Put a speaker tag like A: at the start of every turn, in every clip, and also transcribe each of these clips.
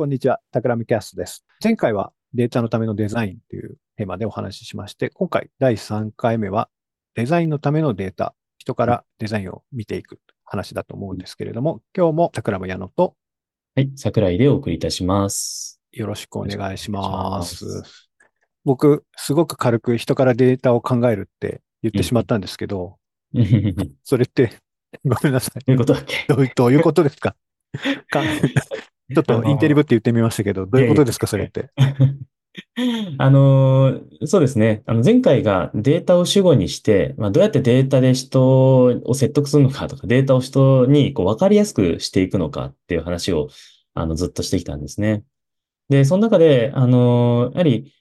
A: こんにちは、タクラムキャストです。前回はデータのためのデザインというテーマでお話ししまして、今回第3回目はデザインのためのデータ、人からデザインを見ていく話だと思うんですけれども、今日もタクラム矢野と
B: はい、桜井でお送りいたします。
A: よろしくお願いします。僕、すごく軽く人からデータを考えるって言ってしまったんですけど、それって、ごめんなさい。どういうどういうことですかか？ちょっとインテリブって言ってみましたけど、どういうことですか、それって？
B: あのーそうですね。あの、前回がデータを主語にして、まあ、どうやってデータで人を説得するのかとか、データを人にこう分かりやすくしていくのかっていう話を、あの、ずっとしてきたんですね。で、その中で、あのーやはり、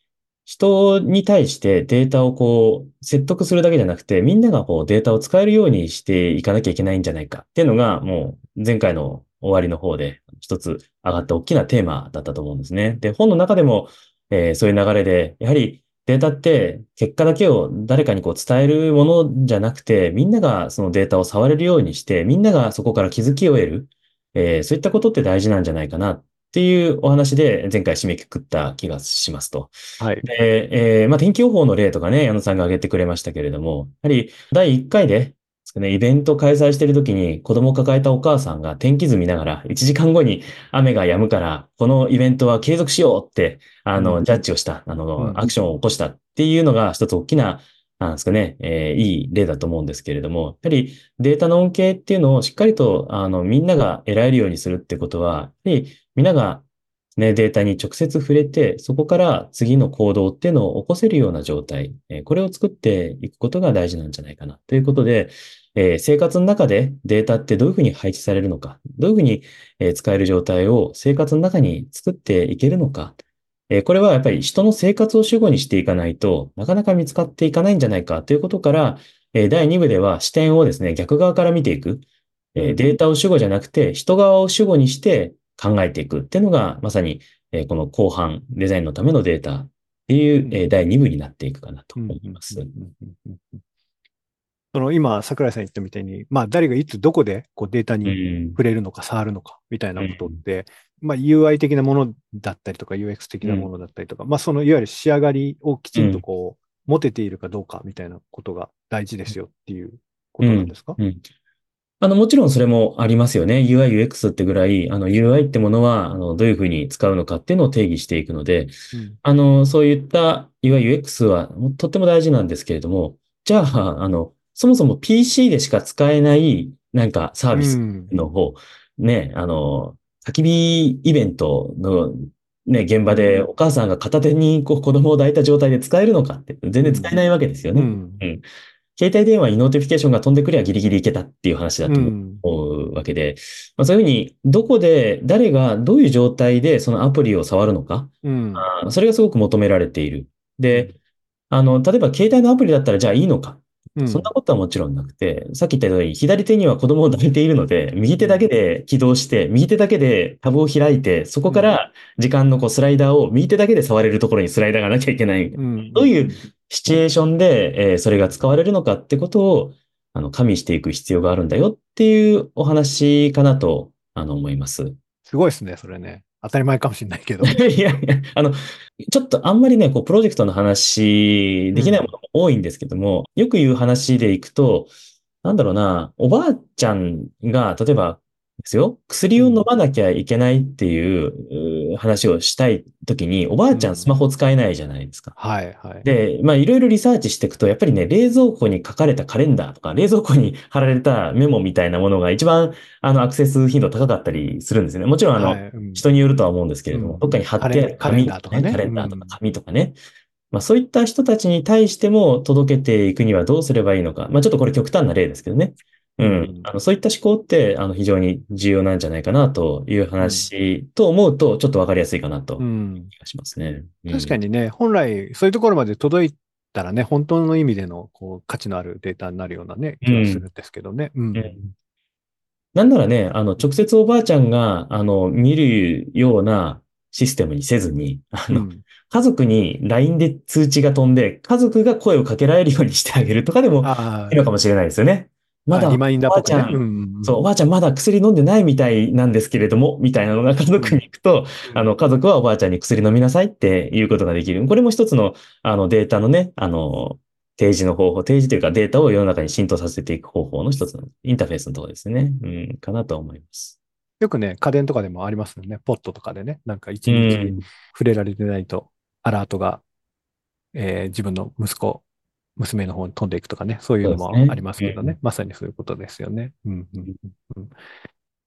B: 人に対してデータをこう、説得するだけじゃなくて、みんながこうデータを使えるようにしていかなきゃいけないんじゃないかっていうのが、もう前回の終わりの方で一つ上がった大きなテーマだったと思うんですね。で、本の中でも、えーそういう流れで、やはりデータって結果だけを誰かにこう伝えるものじゃなくて、みんながそのデータを触れるようにして、みんながそこから気づきを得る、えーそういったことって大事なんじゃないかなっていうお話で前回締めくくった気がしますと。
A: はい。
B: で、えーまあ、天気予報の例とかね、矢野さんが挙げてくれましたけれども、やはり第1回で、ね、イベント開催しているときに子供を抱えたお母さんが天気図見ながら1時間後に雨が止むから、このイベントは継続しようって、あ
A: うん
B: の、ジャッジをした、あ
A: うん
B: の、アクションを起こしたっていうのが一つ大きな、なんですかね、えーいい例だと思うんですけれども、やはりデータの恩恵っていうのをしっかりと、あの、みんなが得られるようにするってことは、やはりみんながね、データに直接触れて、そこから次の行動っていうのを起こせるような状態、えーこれを作っていくことが大事なんじゃないかな。ということで、えー生活の中でデータってどういうふうに配置されるのか、どういうふうに使える状態を生活の中に作っていけるのか、えこれはやっぱり人の生活を主語にしていかないとなかなか見つかっていかないんじゃないかということから、え第2部では視点をですね、逆側から見ていく。えデータを主語じゃなくて人側を主語にして考えていくっていうのがまさにえこの後半デザインのためのデータっていう、え第2部になっていくかなと思います。
A: うんうんうんその今、桜井さん言ったみたいに、まあ誰がいつどこでこうデータ
B: う
A: に
B: ん。
A: 触れるのか触るのかみたいなことって、まあ UI 的なものだったりとか UX 的なものだったりとか、まあそのいわゆる仕上がりをきちんとこう、持てているかどうかみたいなことが大事ですよっていうことなんですか、
B: うん。あの、もちろんそれもありますよね。UI、UX ってぐらい、あの、UI ってものは、あの、どういうふうに使うのかっていうのを定義していくので、
A: うん。
B: あの、そういった UI、UX はとっても大事なんですけれども、じゃあ、あの、そもそも PC でしか使えない、なんかサービス
A: うん。
B: の方、ね、あの、焚き火イベントのね、現場でお母さんが片手にこう子供を抱いた状態で使えるのかって、全然使えないわけですよね。
A: うん。
B: 携帯電話に notification が飛んでくりゃギリギリいけたっていう話だと思
A: うん。
B: うわけで、まあ、そういうふうに、どこで、誰がどういう状態でそのアプリを触るのか、
A: うん。
B: あーそれがすごく求められている。で、あの、例えば携帯のアプリだったらじゃあいいのか。
A: うん
B: そんなことはもちろんなくて、さっき言ったように左手には子供を抱いているので、右手だけで起動して、右手だけでタブを開いて、そこから時間のこうスライダーを右手だけで触れるところにスライダーがなきゃいけない。
A: うん
B: どういうシチュエーションで、えーそれが使われるのかってことを、あの、加味していく必要があるんだよっていうお話かなと、あの、思います。
A: すごいですね、それね。当たり前かもしれないけど。
B: いやいや、あの、ちょっとあんまりね、こう、プロジェクトの話できないものも多いんですけども、よく言う話でいくと、なんだろうな、おばあちゃんが、例えばですよ、薬を飲まなきゃいけないっていう話をしたいときに、おばあちゃ
A: うん
B: んスマホ使えないじゃないですか。
A: はい、はい。
B: で、まあいろいろリサーチしていくと、やっぱりね、冷蔵庫に書かれたカレンダーとか、冷蔵庫に貼られたメモみたいなものが一番、あの、アクセス頻度高かったりするんですよね。もちろん、あの、
A: はいうん
B: 人によるとは思うんですけれども、
A: うん
B: どっかに貼ってある
A: カレンダーとかね
B: カレンダーとか
A: うん
B: 紙とかね。まあそういった人たちに対しても届けていくにはどうすればいいのか。まあちょっとこれ極端な例ですけどね。う
A: うん
B: ん。あの、そういった思考って、あの、非常に重要なんじゃないかなという話と思うと、ちょっとわかりやすいかなと
A: うん
B: 気がしますね。うん
A: 確かにね、本来、そういうところまで届いたらね、本当の意味でのこう価値のあるデータになるようなね、気がするんですけどね。うん。
B: うんなんならね、あの、直接おばあちゃんが、あの、見るようなシステムにせずに、あの、
A: うん
B: 家族に LINE で通知が飛んで、家族が声をかけられるようにしてあげるとかでも
A: あ
B: いいのかもしれないですよね。まだ、そう、おばあちゃんまだ薬飲んでないみたいなんですけれども、みたいなのが家族に行くと、あの、家族はおばあちゃんに薬飲みなさいっていうことができる。これも一つの、あの、データのね、あの、提示の方法、提示というかデータを世の中に浸透させていく方法の一つのインターフェースのところですね。うん、かなと思います。
A: よくね、家電とかでもありますよね。ポットとかでね、なんか一
B: う
A: 日
B: ん、
A: 触れられてないと、アラートが、えー自分の息子、娘の方に飛んでいくとかね、そういうのもありますけどね。まさにそういうことですよね。うんうんうんうん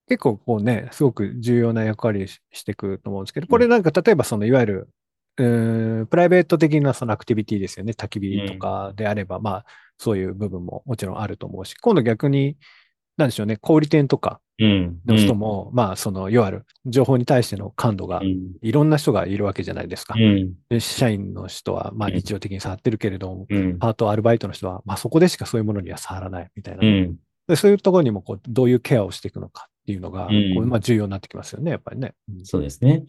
A: 結構こうね、すごく重要な役割ししていくと思うんですけど、これなんか例えばそのいわゆる、うーんプライベート的なそのアクティビティですよね。焚き火とかであれば、まあそういう部分ももちろんあると思うし、今度逆に、なんでしょうね、小売店とか
B: うん。
A: の人も、まあそのいわゆる情報に対しての感度が
B: うん。
A: いろんな人がいるわけじゃないですか。
B: うん。
A: で社員の人は、まあ
B: うん
A: 日常的に触ってるけれども、
B: うん。
A: パート、アルバイトの人は、まあそこでしかそういうものには触らないみたいな。
B: うん。
A: でそういうところにもこう、どういうケアをしていくのかっていうのが、
B: うん
A: こうまあ重要になってきますよね、やっぱりね。うん
B: そうですね。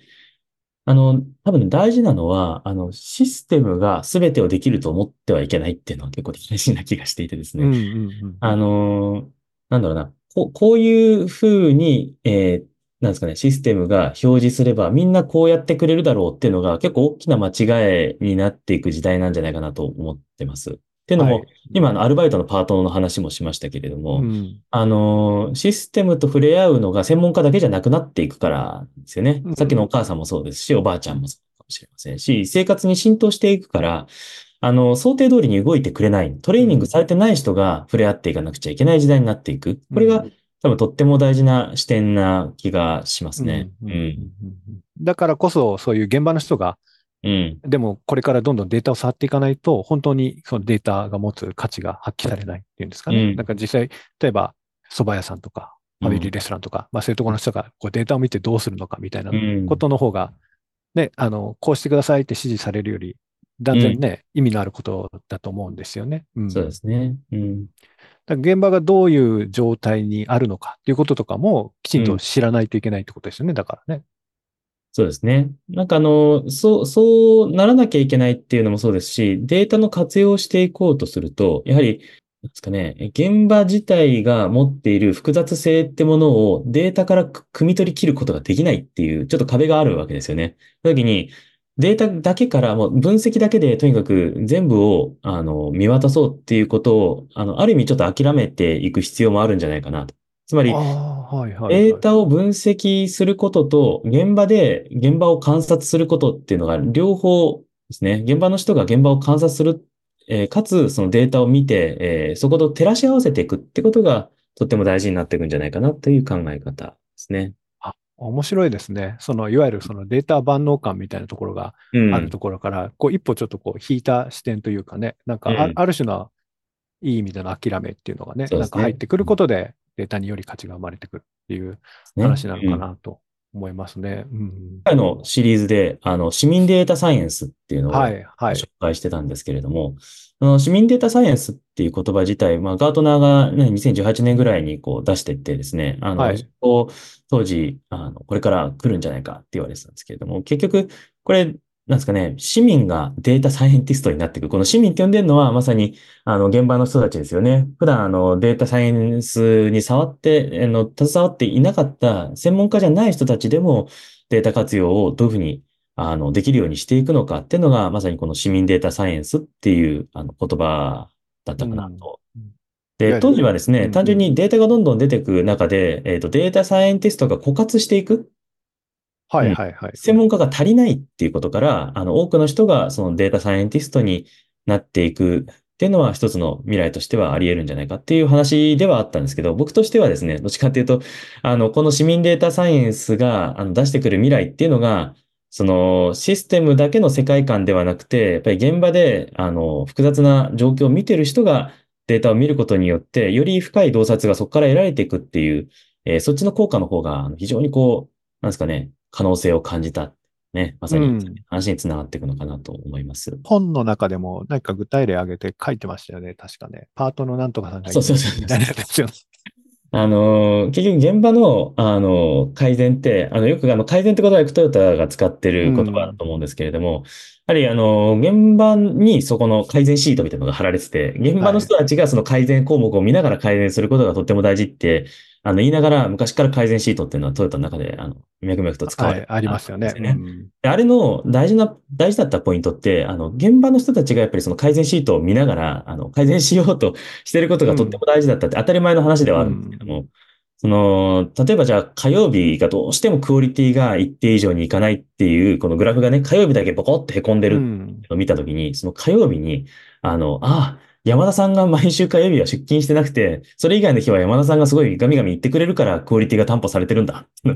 B: あの、多分大事なのは、あの、システムが全てをできると思ってはいけないっていうのは結構大事な気がしていてですね。
A: うんうんうん
B: あのーなんだろうな、こう、こういうふうに、えーなんですかね、システムが表示すればみんなこうやってくれるだろうっていうのが結構大きな間違いになっていく時代なんじゃないかなと思ってます。っていうのも、
A: はい。
B: 今あのアルバイトのパートの話もしましたけれども、
A: うん。
B: あのー、システムと触れ合うのが専門家だけじゃなくなっていくからですよね。
A: うん。
B: さっきのお母さんもそうですし、おばあちゃんもそうかもしれませんし、生活に浸透していくから、あの、想定通りに動いてくれない、トレーニングされてない人が触れ合っていかなくちゃいけない時代になっていく。これが多分とっても大事な視点な気がしますね。
A: ううんうん
B: うんん。
A: うんだからこそ、そういう現場の人が、
B: うん。
A: でもこれからどんどんデータを触っていかないと、本当にそのデータが持つ価値が発揮されないっていうんですかね。
B: うん
A: なんか実際、例えば蕎麦屋さんとか、ファミリーレストランとか、まあそういうところの人がこうデータを見てどうするのかみたいな
B: うん
A: ことの方が、ね、あの、こうしてくださいって指示されるより、断然ね、意味のあることだと思うんですよね。うん
B: そうですね。うん。
A: だ現場がどういう状態にあるのかっていうこととかもきちんと知らないといけないってことですよね。だからね。
B: そうですね。なんかあの、そう、そうならなきゃいけないっていうのもそうですし、データの活用をしていこうとすると、やはり、ですかね、現場自体が持っている複雑性ってものをデータからく汲み取り切ることができないっていう、ちょっと壁があるわけですよね。その時に、データだけから、もう分析だけでとにかく全部を、あの、見渡そうっていうことを、あの、ある意味ちょっと諦めていく必要もあるんじゃないかなと。つまり
A: はいはい、はい。
B: データを分析することと、現場で現場を観察することっていうのが両方ですね。現場の人が現場を観察する、えーかつそのデータを見て、えーそこと照らし合わせていくってことがとっても大事になっていくんじゃないかなという考え方ですね。
A: 面白いですね。その、いわゆるそのデータ万能感みたいなところが
B: うん。
A: あるところから、こう一歩ちょっとこう引いた視点というかね、なんかあ,、
B: うん
A: ある種のいい意味での諦めっていうのがね、
B: ね
A: なんか入ってくることでデータにより価値が生まれてくるっていう
B: ね
A: 話なのか
B: うん
A: なと思いますね。うん
B: 今回のシリーズで、あの、市民データサイエンスっていうのを
A: はい、はい。
B: 紹介してたんですけれども、あの市民データサイエンスっていう言葉自体、まあ、ガートナーが、ね、2018年ぐらいにこう出してってですね、あの、
A: はい
B: 当時、あの、これから来るんじゃないかって言われてたんですけれども、結局、これ、なんですかね、市民がデータサイエンティストになっていく。この市民って呼んでるのは、まさに、あの、現場の人たちですよね。普段、あの、データサイエンスに触って、あの、携わっていなかった専門家じゃない人たちでも、データ活用をどういうふうにあの、できるようにしていくのかっていうのが、まさにこの市民データサイエンスっていうあの言葉だったかなと。
A: うん
B: で、当時はですね、
A: うん
B: 単純にデータがどんどん出てくる中で、えっと、データサイエンティストが枯渇していく、
A: はい、はい、はい。
B: 専門家が足りないっていうことから、あの、多くの人がそのデータサイエンティストになっていくっていうのは一つの未来としてはあり得るんじゃないかっていう話ではあったんですけど、僕としてはですね、どっちかっていうと、あの、この市民データサイエンスがあの出してくる未来っていうのが、そのシステムだけの世界観ではなくて、やっぱり現場で、あの、複雑な状況を見てる人がデータを見ることによって、より深い洞察がそこから得られていくっていう、えーそっちの効果の方が非常にこう、なんですかね、可能性を感じた。ね、まさに
A: うん
B: 話につながっていくのかなと思います。
A: 本の中でも何か具体例挙げて書いてましたよね、確かね。パートのなんとかさんが
B: そうそうそう。あの、結局現場の、あの、改善って、あの、よくあの、改善ってことはトヨタが使ってる言葉だと思うんですけれども、やはりあの、現場にそこの改善シートみたいなのが貼られてて、現場の人たちがその改善項目を見ながら改善することがとっても大事って、あの、言いながら昔から改善シートっていうのはトヨタの中で、あの、脈々と使われて、
A: はいありますよね。
B: ですであれの大事な、大事だったポイントって、あの、現場の人たちがやっぱりその改善シートを見ながら、あの、改善しようとしてることがとっても大事だったって当たり前の話ではあるんですけども、その、例えばじゃあ火曜日がどうしてもクオリティが一定以上にいかないっていう、このグラフがね、火曜日だけボコって凹んでる
A: うん
B: のを見たときに、その火曜日に、あの、ああ、山田さんが毎週火曜日は出勤してなくて、それ以外の日は山田さんがすごいガミガミ言ってくれるからクオリティが担保されてるんだ。例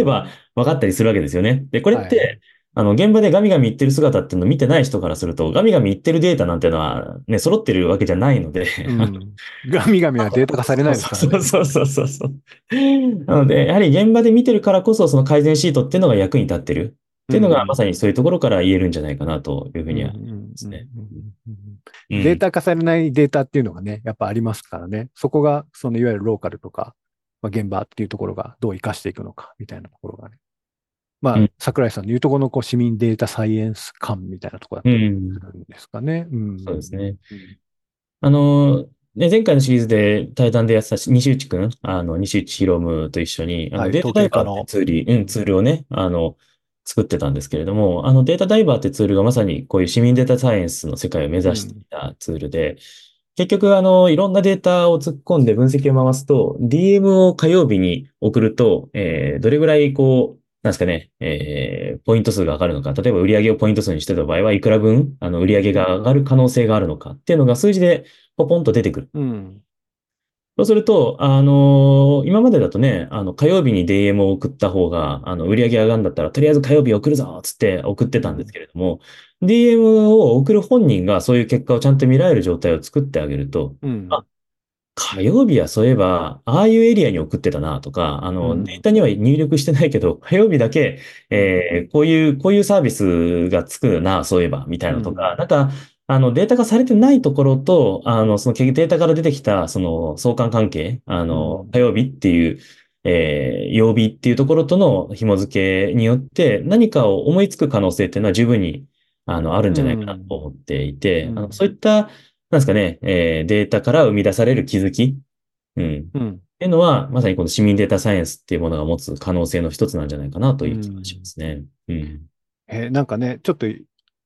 B: えば分かったりするわけですよね。で、これって、
A: はい。
B: あの、現場でガミガミ言ってる姿っていうのを見てない人からすると、ガミガミ言ってるデータなんていうのはね、揃ってるわけじゃないので、
A: うん。ガミガミはデータ化されないですからね。
B: そうそうそうそう。そう。なので、やはり現場で見てるからこそ、その改善シートっていうのが役に立ってる。っていうのが、まさにそういうところから言えるんじゃないかなというふうには
A: うんうん
B: すね
A: データ化されないデータっていうのがね、やっぱありますからね。そこが、そのいわゆるローカルとか、まあ、現場っていうところがどう活かしていくのか、みたいなところがね。まあ、
B: うん。
A: 桜井さんの言うところのこう市民データサイエンス感みたいなところだったり
B: うん
A: するんですかね。うん。
B: そうですね。
A: うん。
B: あの、ね、前回のシリーズで対談でやってたし西内くん、あの、西内博夢と一緒に、あの
A: はい
B: データダイバーってツール、うん、ツールをね、あの、作ってたんですけれども、あのデータダイバーってツールがまさにこういう市民データサイエンスの世界を目指していたツールで、結局、あの、いろんなデータを突っ込んで分析を回すと、DM を火曜日に送ると、えーどれぐらいこう、なんですかね、えーポイント数が上がるのか、例えば売上をポイント数にしてた場合は、いくら分、あの、売上が上がる可能性があるのかっていうのが数字でポポンと出てくる。
A: うん。
B: そうすると、あの今までだとね、あの、火曜日に DM を送った方が、あの、売上上がるんだったら、とりあえず火曜日送るぞつって送ってたんですけれども、DM を送る本人がそういう結果をちゃんと見られる状態を作ってあげると、
A: うん。
B: あ火曜日はそういえば、ああいうエリアに送ってたなとか、あ
A: うん
B: の、データには入力してないけど、火曜日だけ、えーこういう、こういうサービスがつくな、そういえば、みたいなのとか、
A: うん
B: なんか、あの、データ化されてないところと、あの、そのデータから出てきた、その相関関係、あの
A: うん、
B: 火曜日っていう、えー曜日っていうところとの紐付けによって、何かを思いつく可能性っていうのは十分に、あの、あるんじゃないかなと思っていて、
A: うん
B: あのそういった、なんですかね、えーデータから生み出される気づき、うん。っ
A: うん。
B: ていうのは、まさにこの市民データサイエンスっていうものが持つ可能性の一つなんじゃないかなという気がしますね。うん。
A: えーなんかね、ちょっと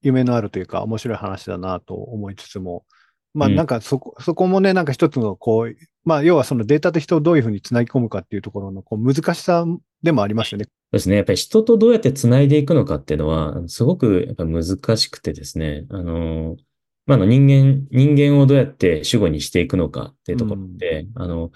A: 夢のあるというか、面白い話だなと思いつつも、まあ
B: うん
A: なんかそこ、そこもね、なんか一つのこう、まあ要はそのデータと人をどういうふうにつなぎ込むかっていうところのこう難しさでもありますよね。
B: そうですね。やっぱり人とどうやって繋いでいくのかっていうのは、すごくやっぱ難しくてですね。あの、まあ、あの人間、人間をどうやって主語にしていくのかっていうところで、あの、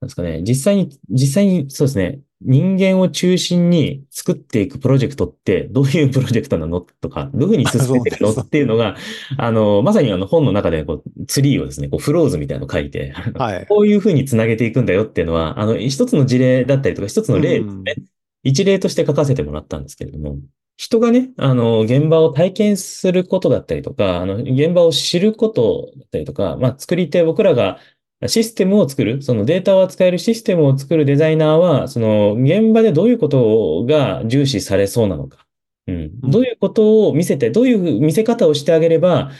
B: なんですかね、実際に、実際にそうですね、人間を中心に作っていくプロジェクトってどういうプロジェクトなの？とか、どういうふうに進めてるの？っていうのが、あの、まさにあの本の中でこう、ツリーをですね、こうフローズみたいなのを書いて、
A: はい。
B: こういうふうにつなげていくんだよっていうのは、あの、一つの事例だったりとか、一つの例ですね。一例として書かせてもらったんですけれども、人がね、あの、現場を体験することだったりとか、あの、現場を知ることだったりとか、まあ、作り手、僕らがシステムを作る、そのデータを扱えるシステムを作るデザイナーは、その、現場でどういうことが重視されそうなのか。うん。
A: うん
B: どういうことを見せて、どういう見せ方をしてあげれば、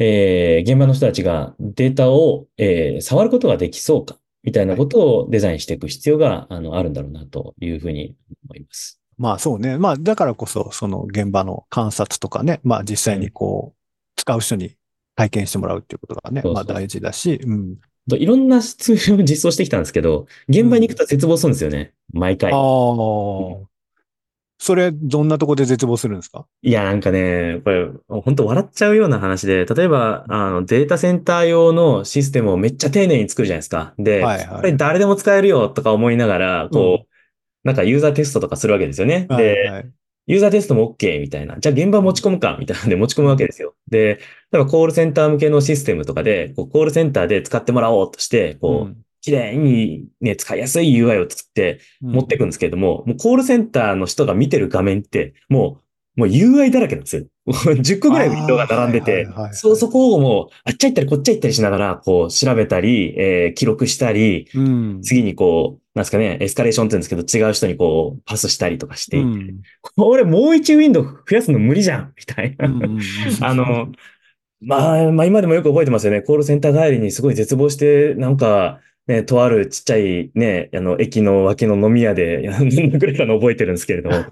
B: えー現場の人たちがデータを、えー触ることができそうか、みたいなことをデザインしていく必要が、あの、あるんだろうな、というふうに思います。
A: まあそうね。まあだからこそ、その現場の観察とかね、まあ実際にこう、使う人に体験してもらうっていうことがね、
B: そうそう
A: まあ大事だし、うん。
B: といろんなツールを 実装してきたんですけど、現場に行くと絶望するんですよね。毎回
A: あ。あ。それ、どんなとこで絶望するんですか？
B: いや、なんかね、これ、本当笑っちゃうような話で、例えば、あの、データセンター用のシステムをめっちゃ丁寧に作るじゃないですか。で、
A: はいはい
B: これ誰でも使えるよとか思いながら、こう、なんかユーザーテストとかするわけですよね。で、
A: はいはい
B: ユーザーテストも OK みたいな。じゃあ現場持ち込むかみたいなんで持ち込むわけですよ。で、例えばコールセンター向けのシステムとかで、こうコールセンターで使ってもらおうとして、こう、綺麗にね、使いやすい UI を作って
A: うん
B: 持っていくんですけれども、もうコールセンターの人が見てる画面って、ももう UI だらけなんですよ。10個ぐらいウィンドウが並んでてそう、そこをもう、あっちゃ行ったりこっちゃ行ったりしながら、こう、調べたり、えー記録したり、
A: うん。
B: 次にこう、なんですかね、エスカレーションって言うんですけど、違う人にこう、パスしたりとかして、
A: うん
B: これもう一ウィンドウ増やすの無理じゃんみたいな。あの、まあ、まあ今でもよく覚えてますよね。コールセンター帰りにすごい絶望して、なんか、ね、とあるちっちゃいね、あの、駅の脇の飲み屋で、飲んでくれたの覚えてるんですけれども、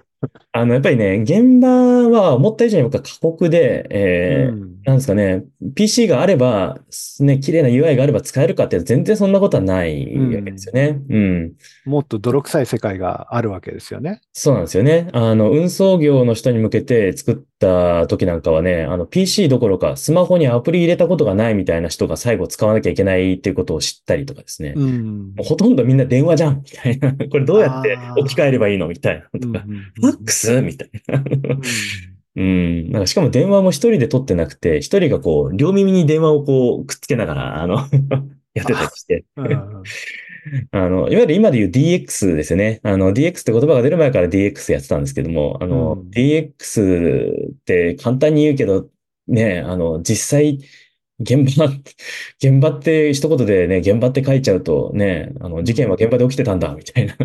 B: あの、やっぱりね、現場は思った以上に僕は過酷で、えー
A: うん
B: なんですかね、PC があれば、ね、綺麗な UI があれば使えるかって全然そんなことはないわけですよね。うん。
A: もっと泥臭い世界があるわけですよね。
B: そうなんですよね。あの、運送業の人に向けて作った時なんかはね、あの、PC どころかスマホにアプリ入れたことがないみたいな人が最後使わなきゃいけないっていうことを知ったりとかですね。
A: うん
B: ほとんどみんな電話じゃんみたいな。これどうやって置き換えればいいのみたいなとか。ファックスみたいな。うん。なんかしかも電話も一人で取ってなくて、一人がこう、両耳に電話をこう、くっつけながら、あの、やってたりして。あの、いわゆる今で言う DX ですよね。あの、DX って言葉が出る前から DX やってたんですけども、あの、
A: うん
B: DX って簡単に言うけど、ね、あの、実際、現場、現場って一言でね、現場って書いちゃうとね、あの、事件は現場で起きてたんだ、みたいな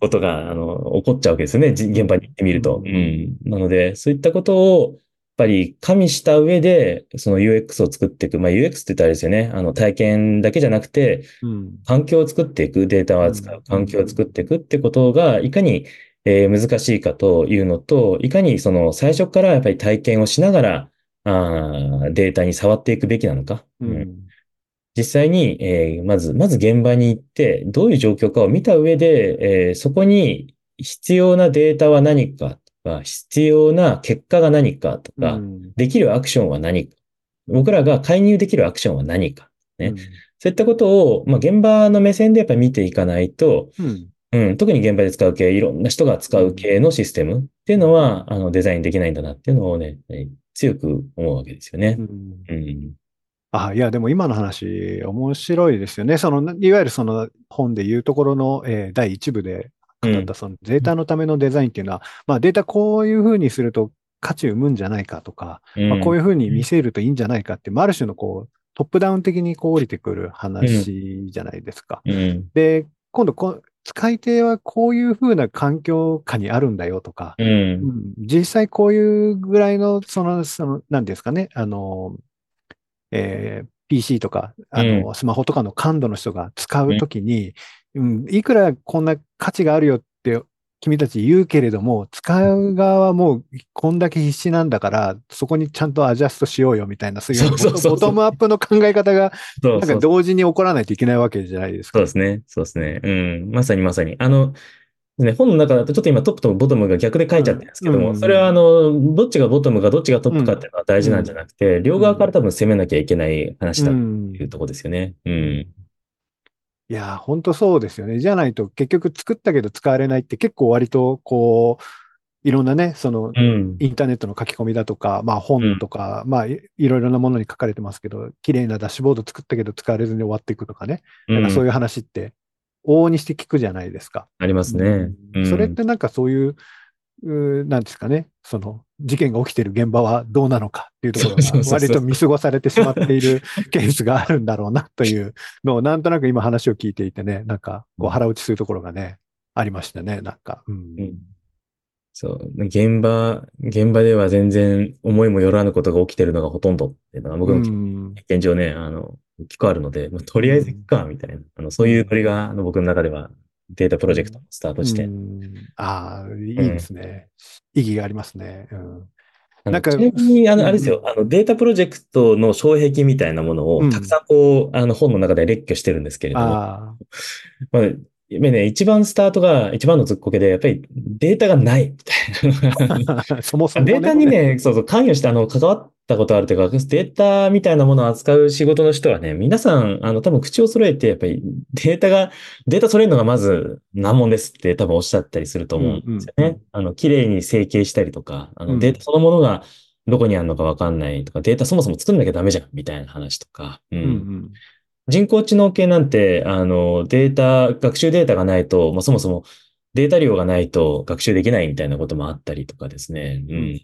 B: ことが、あの、起こっちゃうわけですよね。じ現場に行ってみると。
A: う
B: うんん。なので、そういったことを、やっぱり加味した上で、その UX を作っていく。まあ UX って言ったらあれですよね。あの、体験だけじゃなくて、
A: うん
B: 環境を作っていく、データを扱う環境を作っていくってことが、いかに、えー難しいかというのと、いかにその最初からやっぱり体験をしながら、あーデータに触っていくべきなのか？
A: う
B: うん。
A: ん
B: 実際に、えーまず、まず現場に行って、どういう状況かを見た上で、えーそこに必要なデータは何かとか、必要な結果が何かとか、
A: うん。
B: できるアクションは何か。僕らが介入できるアクションは何か。ね。そういったことを、まあ、現場の目線でやっぱり見ていかないと、
A: うん。
B: うん、特に現場で使う系、いろんな人が使う系のシステムっていうのは、あの、デザインできないんだなっていうのをね、えー強く思うわけですよね
A: う。ん
B: うん。
A: あ、いや、でも今の話、面白いですよね。その、いわゆるその本で言うところの、えー第一部で語ったそのデータのためのデザインっていうのは、まあデータこういうふうにすると価値生むんじゃないかとか、まあ、こういうふうに見せるといいんじゃないかって、まあある種のこう、トップダウン的にこう降りてくる話じゃないですか。
B: うん。
A: で、今度こう、使い手はこういうふうな環境下にあるんだよとか、
B: うん。
A: うん。実際こういうぐらいの、その、その、なんですかね、あの、えー PC とか、あの、スマホとかの感度の人が使うときに、うん、いくらこんな価値があるよって君たち言うけれども、使う側はもうこんだけ必死なんだから、そこにちゃんとアジャストしようよみたいな、そういうボトムアップの考え方が、なんか同時に起こらないといけないわけじゃないですか。
B: そうですね。そうですね。うん。まさにまさに。あの、ね、本の中だとちょっと今トップとボトムが逆で書いちゃってるんですけども、
A: うん
B: それはあの、どっちがボトムかどっちがトップかっていうのは大事なんじゃなくて、両側から多分攻めなきゃいけない話だと
A: うん
B: いうところですよね。うん。
A: いやー、本当そうですよね。じゃないと結局作ったけど使われないって結構割とこう、いろんなね、その
B: うん。
A: インターネットの書き込みだとか、まあ本とか、まあいいろいろなものに書かれてますけど、綺麗なダッシュボード作ったけど使われずに終わっていくとかね。なんかそういう話って往々にして聞くじゃないですか。
B: ありますね。
A: うんそれってなんかそういう、なんですかね、その事件が起きてる現場はどうなのかっていうところが割と見過ごされてしまっている ケースがあるんだろうなというのをなんとなく今話を聞いていてね、なんかこう腹落ちするところがね、ありましたね、なんか。うん
B: うんそう。現場、現場では全然思いもよらぬことが起きてるのがほとんどっていうのは僕の
A: うん
B: 経験上ね、あの、結構あるので、まあとりあえず行くか、みたいな。あの、そういうノリが、あの、僕の中ではデータプロジェクトのスタートして。
A: うん。ああ、いいですね。意義がありますね。うん。なんか
B: ちなみに、あの、
A: うん。
B: あれですよ、あの、データプロジェクトの障壁みたいなものを、
A: うん。
B: たくさんこう、あの、本の中で列挙してるんですけれども、
A: あ
B: まあ、やっぱりね、一番スタートが、一番のずっこけで、やっぱりデータがない、みたいな。
A: あ、そもそも、ね。
B: データにね、そうそう、関与して、あの、関わったことあるというか、データみたいなものを扱う仕事の人はね、皆さん、あの、多分口を揃えて、やっぱりデータが、データ揃えるのがまず難問ですって多分おっしゃったりすると思うんですよね。
A: うんうん
B: あの、綺麗に整形したりとか、あの、
A: うん
B: データそのものがどこにあるのかわかんないとか、データそもそも作んなきゃダメじゃん、みたいな話とか、うん
A: うんうん
B: 人工知能系なんて、あの、データ、学習データがないと、まあ、そもそも、データ量がないと学習できないみたいなこともあったりとかですね。うん。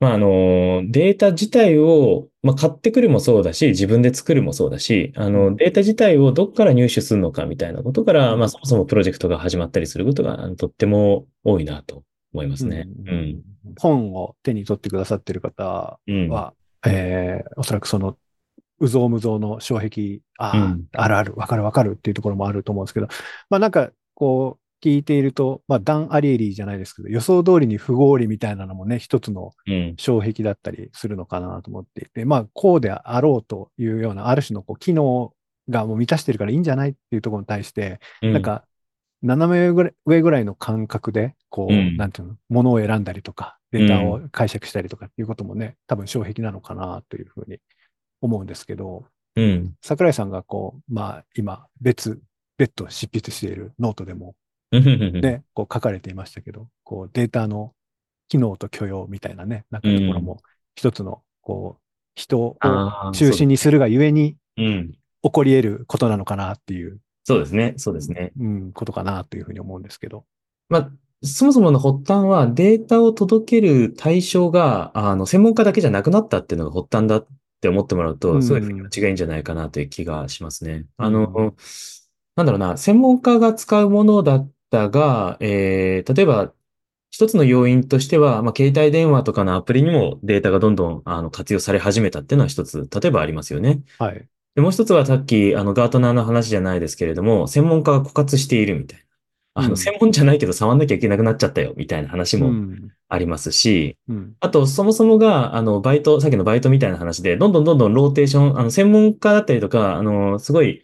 B: まあ、あの、データ自体を、まあ、買ってくるもそうだし、自分で作るもそうだし、あの、データ自体をどこから入手するのかみたいなことから、まあ、そもそもプロジェクトが始まったりすることが、とっても多いなと思いますね。
A: うん
B: うん。
A: 本を手に取ってくださってる方
B: うん。
A: は、えーおそらくその、うぞうむぞうの障壁、ああ、
B: うん。
A: あるある、わかるわかるっていうところもあると思うんですけど、まあなんか、こう、聞いていると、まあ、ダン・アリエリーじゃないですけど、予想通りに不合理みたいなのもね、一つの
B: うん。
A: 障壁だったりするのかなと思っていて、まあ、こうであろうというような、ある種のこう機能がもう満たしてるからいいんじゃないっていうところに対して、
B: うん。
A: なんか、斜め上ぐらい上ぐらいの感覚で、こう、
B: うん。
A: なんていうの、ものを選んだりとか、データを解釈したりとかっていうこともね、多分障壁なのかなというふうに思うんですけど、
B: うん。
A: 桜井さんがこう、まあ、今、別、別途執筆しているノートでも、
B: うん。
A: ね、こう書かれていましたけど、こうデータの機能と許容みたいなね、なんかところも一つの、こう、人を中心にするがゆえに。起こり得ることなのかなっていう、
B: そうですね。そうですね。
A: うん、ことかなというふうに思うんですけど。
B: まあ、そもそもの発端はデータを届ける対象が、あの、専門家だけじゃなくなったっていうのが発端だって思ってもらう
A: う
B: と、
A: ん
B: すごい間違いんじゃないかなという気がしますね。あ
A: う
B: の、なんだろうな、専門家が使うものだったが、えー、例えば、一つの要因としては、まあ、携帯電話とかのアプリにもデータがどんどんあの活用され始めたっていうのは一つ、例えばありますよね。
A: はい。
B: で、もう一つはさっき、あの、ガートナーの話じゃないですけれども、専門家が枯渇しているみたいな。あの、
A: うん
B: 専門じゃないけど触んなきゃいけなくなっちゃったよ、みたいな話も
A: うん。
B: ありますし、
A: うん。
B: あと、そもそもが、あの、バイト、さっきのバイトみたいな話で、どんどんどんどんローテーション、あの、専門家だったりとか、あの、すごい、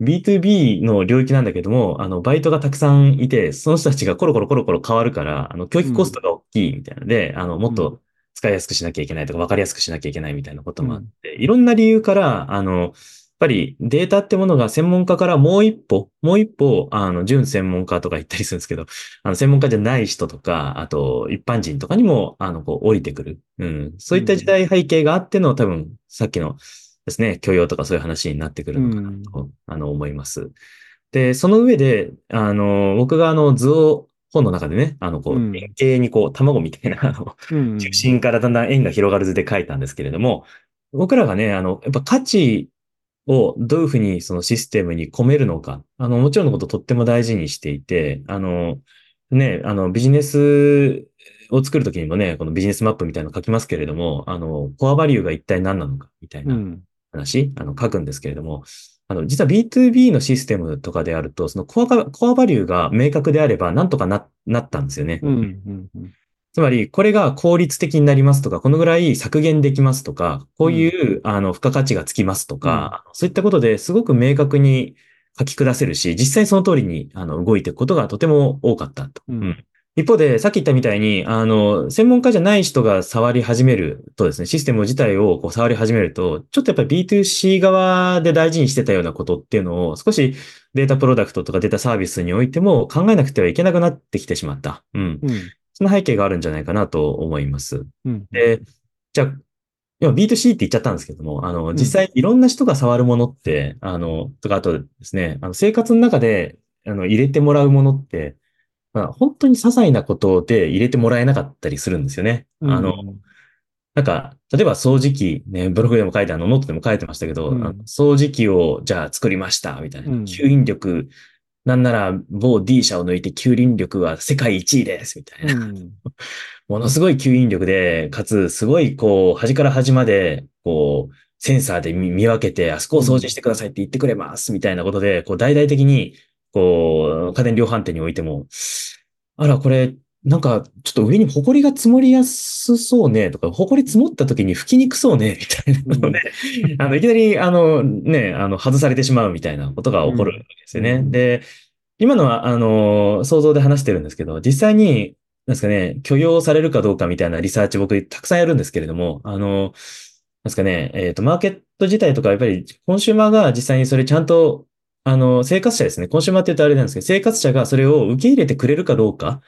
B: B2B の領域なんだけども、あの、バイトがたくさんいて、その人たちがコロコロコロコロ変わるから、あの、教育コストが大きいみたいなので、あの、もっ
A: う
B: と使いやすくしなきゃいけないとか、わかりやすくしなきゃいけないみたいなこともあって、いろんな理由から、あの、ぱりデータってものが専門家からもう一歩、もう一歩、あの、準専門家とか言ったりするんですけど、あの、専門家じゃない人とか、あと、一般人とかにも、あの、こう、降りてくる。うん。そういった時代背景があっての、多分、さっきのですね、許容とかそういう話になってくるのかなと、あの、思います。で、その上で、あの、僕があの、図を、本の中でね、あの、こう、
A: うん
B: 円形にこう、卵みたいな、あの、
A: うん。
B: 中心からだんだん円が広がる図で書いたんですけれども、僕らがね、あの、やっぱ価値をどういうふうにそのシステムに込めるのか、あの、もちろんのこととっても大事にしていて、あの、ね、あの、ビジネスを作るときにもね、このビジネスマップみたいなの書きますけれども、あの、コアバリューが一体何なのか、みたいうなん話、あの、書くんですけれども、あの、実は B2B のシステムとかであると、そのコアが、コアバリューが明確であれば、なんとかな、なったんですよね。
A: うん。うん。うん。
B: つまり、これが効率的になりますとか、このぐらい削減できますとか、こういう、あの、付加価値がつきますとか、そういったことですごく明確に書き下せるし、実際その通りに、あの、動いていくことがとても多かったと。
A: うん
B: 一方で、さっき言ったみたいに、あの、専門家じゃない人が触り始めるとですね、システム自体をこう触り始めると、ちょっとやっぱり B2C 側で大事にしてたようなことっていうのを、少しデータプロダクトとかデータサービスにおいても考えなくてはいけなくなってきてしまった。うん。
A: うん。
B: その背景があるんじゃないかなと思います。
A: うん。
B: で、じゃあ、今 B2C って言っちゃったんですけども、あの、
A: ん
B: 実際いろんな人が触るものって、あの、とか、あとですね、あの、生活の中で、あの、入れてもらうものって、まあ、本当に些細なことで入れてもらえなかったりするんですよね。
A: うん
B: あの、なんか、例えば掃除機、ね、ブログでも書いて、あの、ノートでも書いてましたけど、
A: うん
B: 掃除機を、じゃあ作りました、みたいな。
A: うん
B: 吸引力、なんなら某 D 社を抜いて吸引力は世界一位です、みたいな。
A: うん。
B: ものすごい吸引力で、かつ、すごい、こう、端から端まで、こう、センサーで見見分けて、あそこを掃除してくださいって言ってくれます、みたいなことで、こう、大々的に、こう、家電量販店においても、あら、これ、なんか、ちょっと上に埃が積もりやすそうね、とか、埃積もった時に拭きにくそうね、みたいなので、あの、いきなり、あの、ね、あの、外されてしまうみたいなことが起こるわけですよね。
A: うん
B: で、今のは、あの、想像で話してるんですけど、実際に、なんですかね、許容されるかどうかみたいなリサーチ僕たくさんやるんですけれども、あの、なんですかね、えっ、と、マーケット自体とか、やっぱりコンシューマーが実際にそれちゃんと、あの、生活者ですね。コンシューマーって言うとあれなんですけど、生活者がそれを受け入れてくれるかどうか、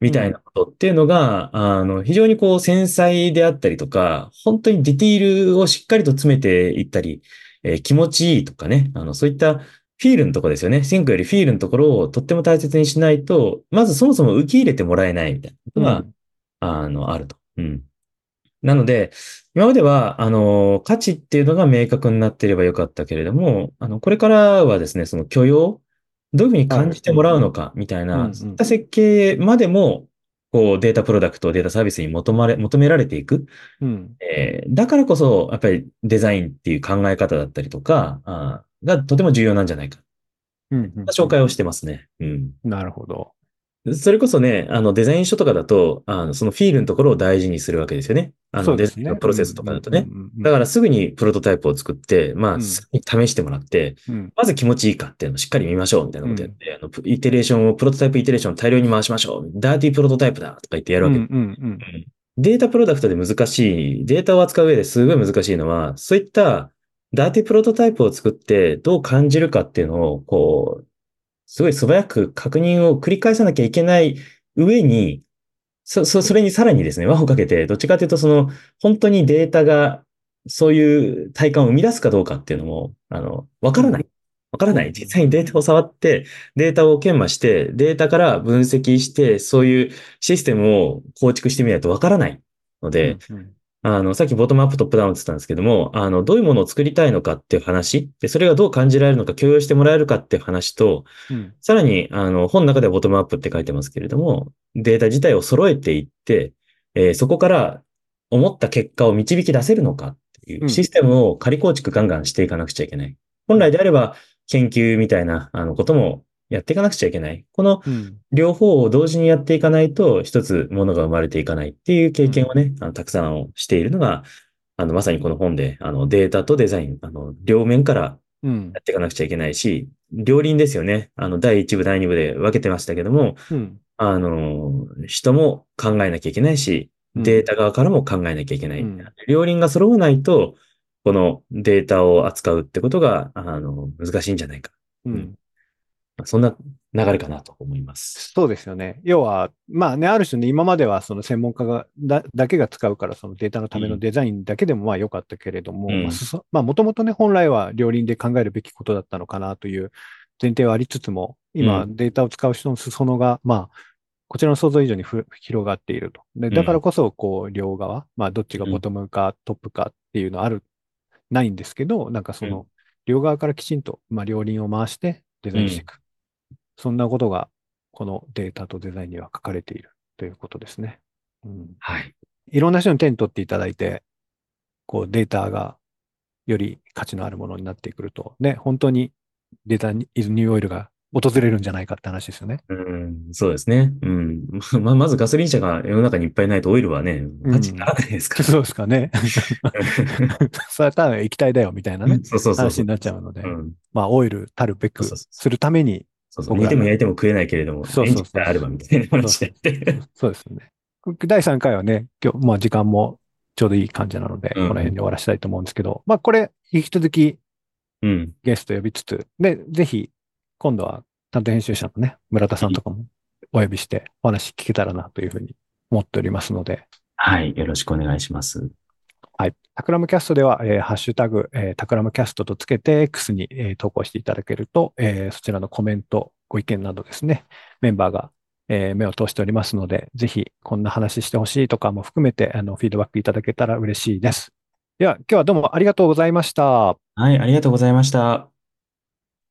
B: みたいなことっていうのが、あの、非常にこう繊細であったりとか、本当にディティールをしっかりと詰めていったり、えー気持ちいいとかね、あの、そういったフィールのところですよね。シンクよりフィールのところをとっても大切にしないと、まずそもそも受け入れてもらえないみたいなことが、
A: うん
B: あの、あると。うん。なので、今までは、あの、価値っていうのが明確になっていればよかったけれども、あの、これからはですね、その許容、どういうふうに感じてもらうのか、みたいな、そういった設計までも、こう、データプロダクト、データサービスに求まれ、求められていく。
A: うん。
B: えーだからこそ、やっぱりデザインっていう考え方だったりとか、あーがとても重要なんじゃないか。
A: うん。うん
B: 紹介をしてますね。うん。
A: なるほど。
B: それこそね、あの、デザイン書とかだと、あの、そのフィールのところを大事にするわけですよね。あの、
A: そうですね。
B: デザインのプロセスとかだとね。
A: うんうんうんうん。
B: だからすぐにプロトタイプを作って、まあ、
A: うん
B: すぐに試してもらって、
A: うん
B: まず気持ちいいかっていうのをしっかり見ましょうみたいなことやって、あの、プイテレーションを、プロトタイプイテレーションを大量に回しましょう。ダーティープロトタイプだとか言ってやるわけ。
A: うんうんうん
B: データプロダクトで難しい、データを扱う上ですごい難しいのは、そういったダーティープロトタイプを作ってどう感じるかっていうのを、こう、すごい素早く確認を繰り返さなきゃいけない上に、そ、そ、それにさらにですね、輪をかけて、どっちかというと、その、本当にデータが、そういう体感を生み出すかどうかっていうのも、あの、わからない。わからない。実際にデータを触って、データを研磨して、データから分析して、そういうシステムを構築してみないとわからないので、あの、さっきボトムアップトップダウンって言ったんですけども、あの、どういうものを作りたいのかっていう話、で、それがどう感じられるのか、共有してもらえるかっていう話と、
A: うん
B: さらに、あの、本の中ではボトムアップって書いてますけれども、データ自体を揃えていって、えーそこから思った結果を導き出せるのかっていううんシステムを仮構築ガンガンしていかなくちゃいけない。本来であれば、研究みたいな、あの、こともやっていかなくちゃいけない。この
A: うん
B: 両方を同時にやっていかないと、一つものが生まれていかないっていう経験をね、あのたくさんしているのが、あの、まさにこの本で、あの、データとデザイン、あの、両面から
A: うん
B: やっていかなくちゃいけないし、両輪ですよね。あの、第1部、第2部で分けてましたけども、
A: うん
B: あの、人も考えなきゃいけないし、
A: うん
B: データ側からも考えなきゃいけない。
A: うん
B: 両輪が揃わないと、このデータを扱うってことが、あの、難しいんじゃないか。
A: うん
B: そんな流れかなと思います。
A: そうですよね。要は、まあね、ある種ね、今まではその専門家がだだけが使うから、そのデータのためのデザインだけでもまあ良かったけれども、
B: うん
A: まあもともとね、本来は両輪で考えるべきことだったのかなという前提はありつつも、今、
B: うん
A: データを使う人の裾野が、まあ、こちらの想像以上にふ広がっていると。で、だからこそ、こう、両側、まあ、どっちがボトムかトップかっていうのはある、ないんですけど、なんかその、両側からきちんと、まあ、両輪を回してデザインしていく。そんなことが、このデータとデザインには書かれているということですね。うん、
B: はい。
A: いろんな人に手に取っていただいて、こうデータがより価値のあるものになってくると、ね、本当にデータに、イズニューオイルが訪れるんじゃないかって話ですよね。
B: うん、そうですね。うん。ま、まずガソリン車が世の中にいっぱいないとオイルはね、価値にならないですから。
A: そうですかね。それはただ液体だよみたいなね、
B: そうそうそう
A: 話に。なっちゃうので、
B: うん。
A: まあオイルたるべく
B: そうそうそう
A: するために、
B: そうそう。煮ても焼いても食えないけれども、
A: そうそうそう
B: あればみたいな話。
A: そうですね。第3回はね、今日、まあ時間もちょうどいい感じなので、
B: うん
A: この辺で終わらせたいと思うんですけど、まあこれ、引き続き
B: うん。
A: ゲスト呼びつつ、で、ぜひ、今度は担当編集者のね、村田さんとかもお呼びしてお話聞けたらなというふうに思っておりますので、
B: はい。よろしくお願いします。
A: はい。タクラムキャストでは、えーハッシュタグ、えータクラムキャストとつけて X に、えー投稿していただけると、えーそちらのコメント、ご意見などですね、メンバーが、えー目を通しておりますので、ぜひこんな話してほしいとかも含めて、あの、フィードバックいただけたら嬉しいです。では、今日はどうもありがとうございました。
B: はい。ありがとうございました。